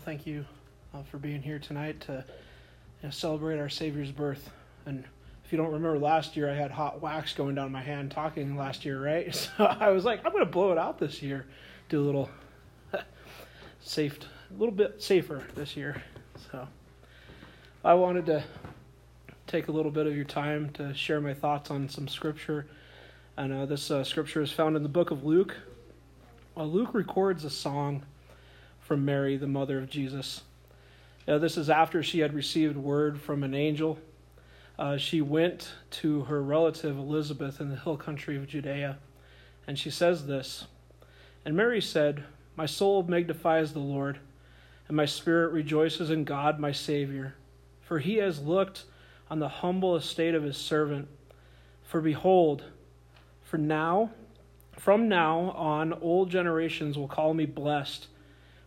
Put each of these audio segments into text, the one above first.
Well, thank you uh, for being here tonight to you know, celebrate our Savior's birth. And if you don't remember last year, I had hot wax going down my hand talking last year, right? So I was like, I'm going to blow it out this year. Do a little safe, a little bit safer this year. So I wanted to take a little bit of your time to share my thoughts on some scripture. And uh, this uh, scripture is found in the book of Luke. Uh, Luke records a song from Mary, the mother of Jesus. Uh, this is after she had received word from an angel. Uh, she went to her relative Elizabeth in the hill country of Judea, and she says this And Mary said, My soul magnifies the Lord, and my spirit rejoices in God my Savior, for he has looked on the humble estate of his servant. For behold, for now, from now on, old generations will call me blessed.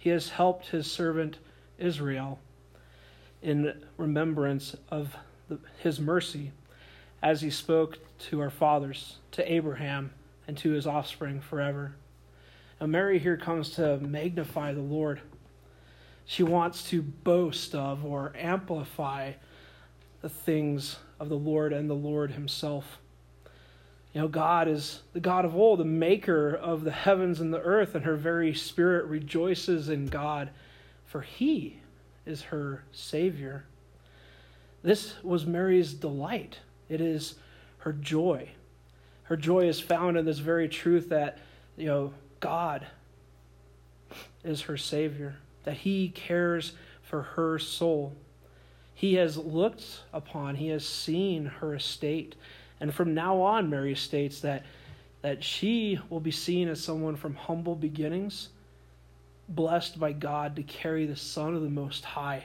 He has helped his servant Israel in remembrance of the, his mercy, as he spoke to our fathers, to Abraham, and to his offspring forever. Now, Mary here comes to magnify the Lord. She wants to boast of or amplify the things of the Lord and the Lord Himself. You know, God is the God of all, the maker of the heavens and the earth, and her very spirit rejoices in God, for he is her Savior. This was Mary's delight. It is her joy. Her joy is found in this very truth that, you know, God is her Savior, that He cares for her soul. He has looked upon, He has seen her estate and from now on, Mary states that, that she will be seen as someone from humble beginnings, blessed by God to carry the Son of the Most High.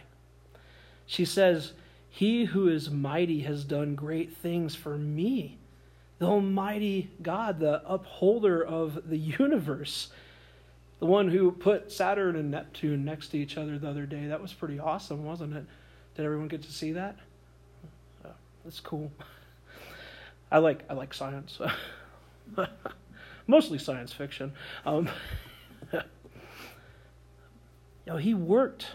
She says, He who is mighty has done great things for me. The Almighty God, the upholder of the universe, the one who put Saturn and Neptune next to each other the other day. That was pretty awesome, wasn't it? Did everyone get to see that? Oh, that's cool. I like I like science, mostly science fiction. Um, you know, he worked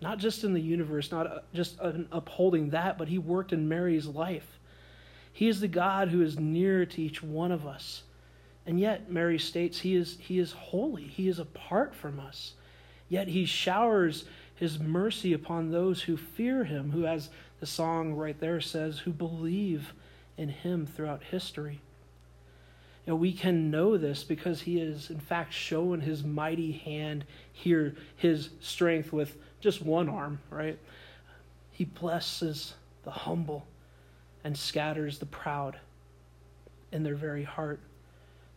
not just in the universe, not uh, just upholding that, but he worked in Mary's life. He is the God who is near to each one of us. And yet, Mary states he is, he is holy. He is apart from us. Yet he showers his mercy upon those who fear him, who, as the song right there says, who believe in him throughout history. And we can know this because he is, in fact, shown his mighty hand here, his strength with just one arm, right? He blesses the humble and scatters the proud in their very heart.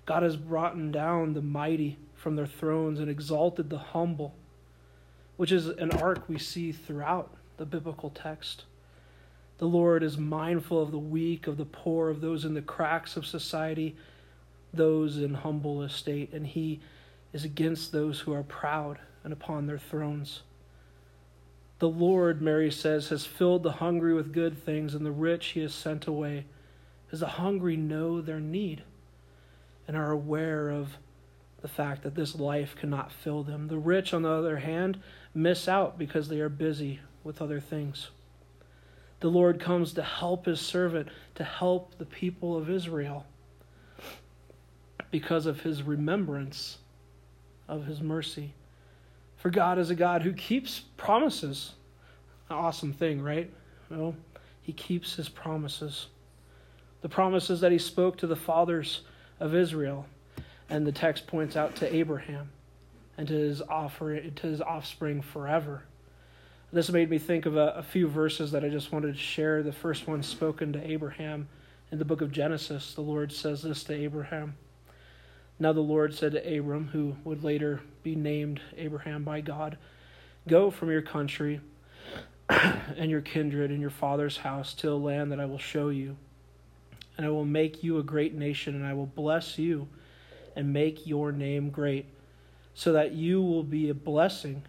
God has brought down the mighty from their thrones and exalted the humble, which is an arc we see throughout the biblical text. The Lord is mindful of the weak, of the poor, of those in the cracks of society, those in humble estate, and He is against those who are proud and upon their thrones. The Lord, Mary says, has filled the hungry with good things, and the rich He has sent away, as the hungry know their need and are aware of the fact that this life cannot fill them. The rich, on the other hand, miss out because they are busy with other things. The Lord comes to help his servant, to help the people of Israel because of his remembrance of his mercy. For God is a God who keeps promises. An awesome thing, right? Well, he keeps his promises. The promises that he spoke to the fathers of Israel. And the text points out to Abraham and to his, offer, to his offspring forever. This made me think of a, a, few verses that I just wanted to share. The first one spoken to Abraham in the book of Genesis. The Lord says this to Abraham. Now the Lord said to Abram, who would later be named Abraham by God, Go from your country and your kindred and your father's house to a land that I will show you. And I will make you a great nation, and I will bless you and make your name great, so that you will be a blessing.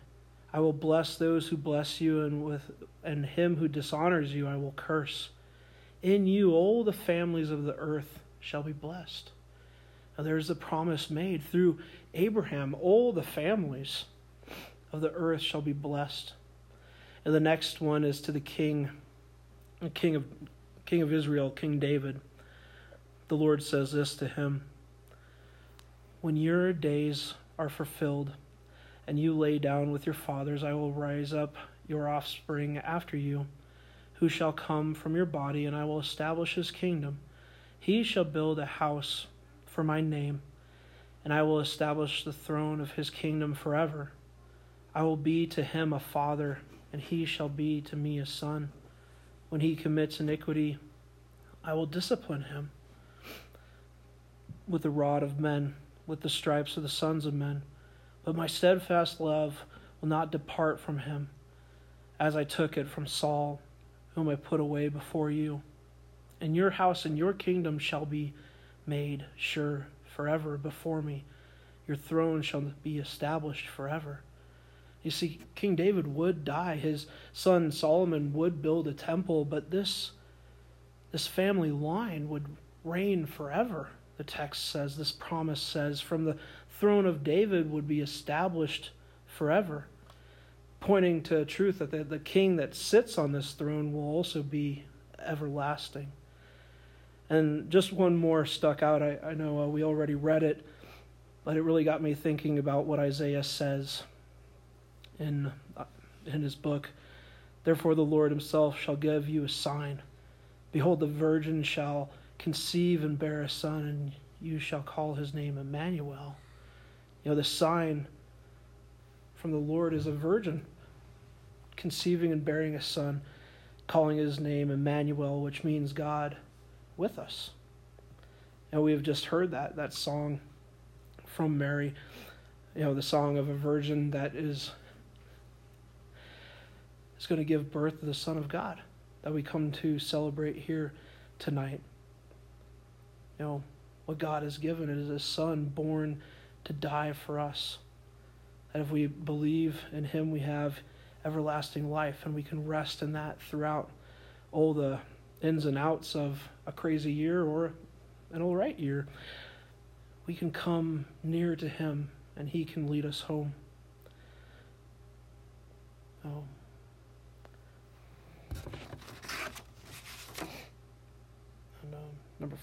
I will bless those who bless you, and with and him who dishonors you I will curse. In you all the families of the earth shall be blessed. Now there's a promise made through Abraham, all the families of the earth shall be blessed. And the next one is to the king, the king of king of Israel, King David. The Lord says this to him: When your days are fulfilled, and you lay down with your fathers, I will rise up your offspring after you, who shall come from your body, and I will establish his kingdom. He shall build a house for my name, and I will establish the throne of his kingdom forever. I will be to him a father, and he shall be to me a son. When he commits iniquity, I will discipline him with the rod of men, with the stripes of the sons of men. But my steadfast love will not depart from him, as I took it from Saul, whom I put away before you. And your house and your kingdom shall be made sure forever before me. Your throne shall be established forever. You see, King David would die. His son Solomon would build a temple, but this, this family line would reign forever. The text says, this promise says, from the throne of David would be established forever, pointing to truth that the, the king that sits on this throne will also be everlasting. And just one more stuck out. I, I know uh, we already read it, but it really got me thinking about what Isaiah says in, uh, in his book. Therefore, the Lord himself shall give you a sign. Behold, the virgin shall conceive and bear a son, and you shall call his name Emmanuel. You know, the sign from the Lord is a virgin conceiving and bearing a son, calling his name Emmanuel, which means God with us. And we have just heard that that song from Mary, you know, the song of a virgin that is is going to give birth to the Son of God that we come to celebrate here tonight. You know, what God has given is a Son born to die for us. That if we believe in Him, we have everlasting life, and we can rest in that throughout all the ins and outs of a crazy year or an all right year. We can come near to Him, and He can lead us home. Oh. And, um, number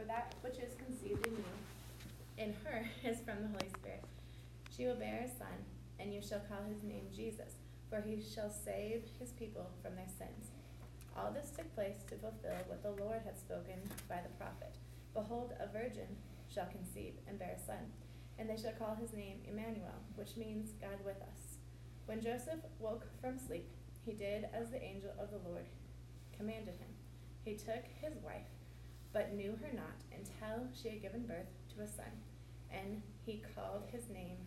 for that which is conceived in you, in her, is from the Holy Spirit. She will bear a son, and you shall call his name Jesus, for he shall save his people from their sins. All this took place to fulfill what the Lord had spoken by the prophet. Behold, a virgin shall conceive and bear a son, and they shall call his name Emmanuel, which means God with us. When Joseph woke from sleep, he did as the angel of the Lord commanded him. He took his wife, but knew her not until she had given birth to a son, and he called his name.